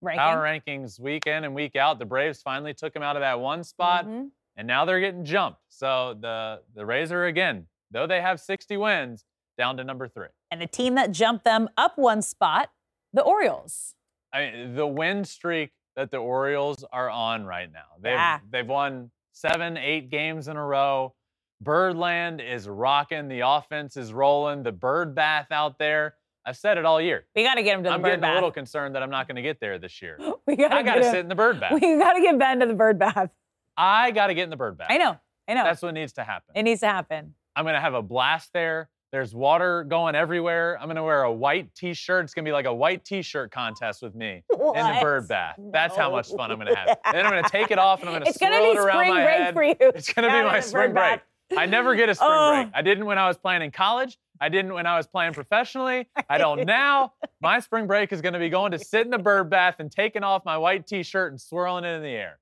Ranking. power rankings week in and week out. The Braves finally took them out of that one spot, Mhm. and now they're getting jumped. So the the Rays are again, though they have 60 wins, down to number three. And the team that jumped them up one spot, the Orioles. I mean, the win streak that the Orioles are on right now. They've Yeah. they've won seven, eight games in a row. Birdland is rocking. The offense is rolling. The bird bath out there. I've said it all year. We got to get him to the I'm bird getting a little concerned that I'm not going to get there this year. we gotta I got to sit in the bird bath. We got to get Ben to the bird bath. I got to get in the bird bath. I know. I know. That's what needs to happen. it needs to happen. I'm going to have a blast there. There's water going everywhere. I'm going to wear a white t-shirt. It's going to be like a white t-shirt contest with me in the bird bath. That's how much fun I'm going to have. Then I'm going to take it off and I'm going to It's gonna swirl be it around spring my break head. for you. It's going to be my spring break. bath. I never get a spring Oh. break. I didn't when I was playing in college. I didn't when I was playing professionally. I don't now. My spring break is going to be going to sit in the bird bath and taking off my white t-shirt and swirling it in the air.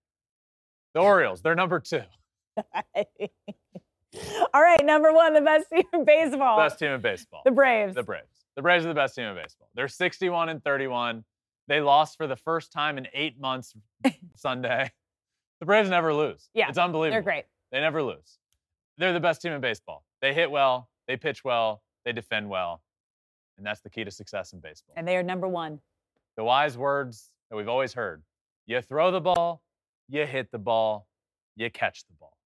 The Orioles, they're number two. All right, number one, the best team in baseball. Best team in baseball. The Braves. The Braves. The Braves are the best team in baseball. They're 61 and 31. They lost for the first time in eight months Sunday. The Braves never lose. Yeah, It's unbelievable. They're great. They never lose. They're the best team in baseball. They hit well, they pitch well, they defend well. And that's the key to success in baseball. And they are number one. the wise words that we've always heard you throw the ball, you hit the ball, you catch the ball.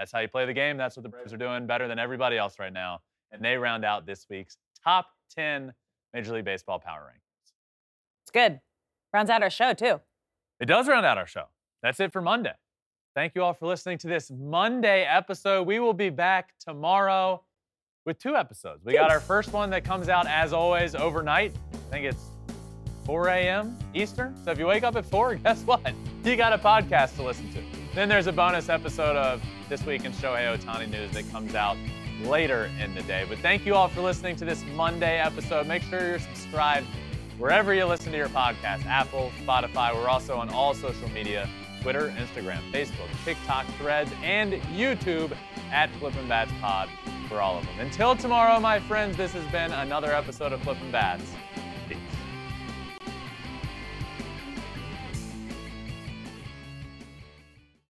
That's how you play the game. That's what the Braves are doing better than everybody else right now. And they round out this week's top 10 Major League Baseball power rankings. It's good. Rounds out our show, too. It does round out our show. That's it for Monday. Thank you all for listening to this Monday episode. We will be back tomorrow with two episodes. We got our first one that comes out, as always, overnight. I think it's 4 a.m. Eastern. So if you wake up at 4, guess what? You got a podcast to listen to. Then there's a bonus episode of This Week in Shohei Ohtani News that comes out later in the day. But thank you all for listening to this Monday episode. Make sure you're subscribed wherever you listen to your podcast Apple, Spotify. We're also on all social media Twitter, Instagram, Facebook, TikTok, Threads, and YouTube at Flippin' Bats Pod for all of them. Until tomorrow, my friends, this has been another episode of Flippin' Bats.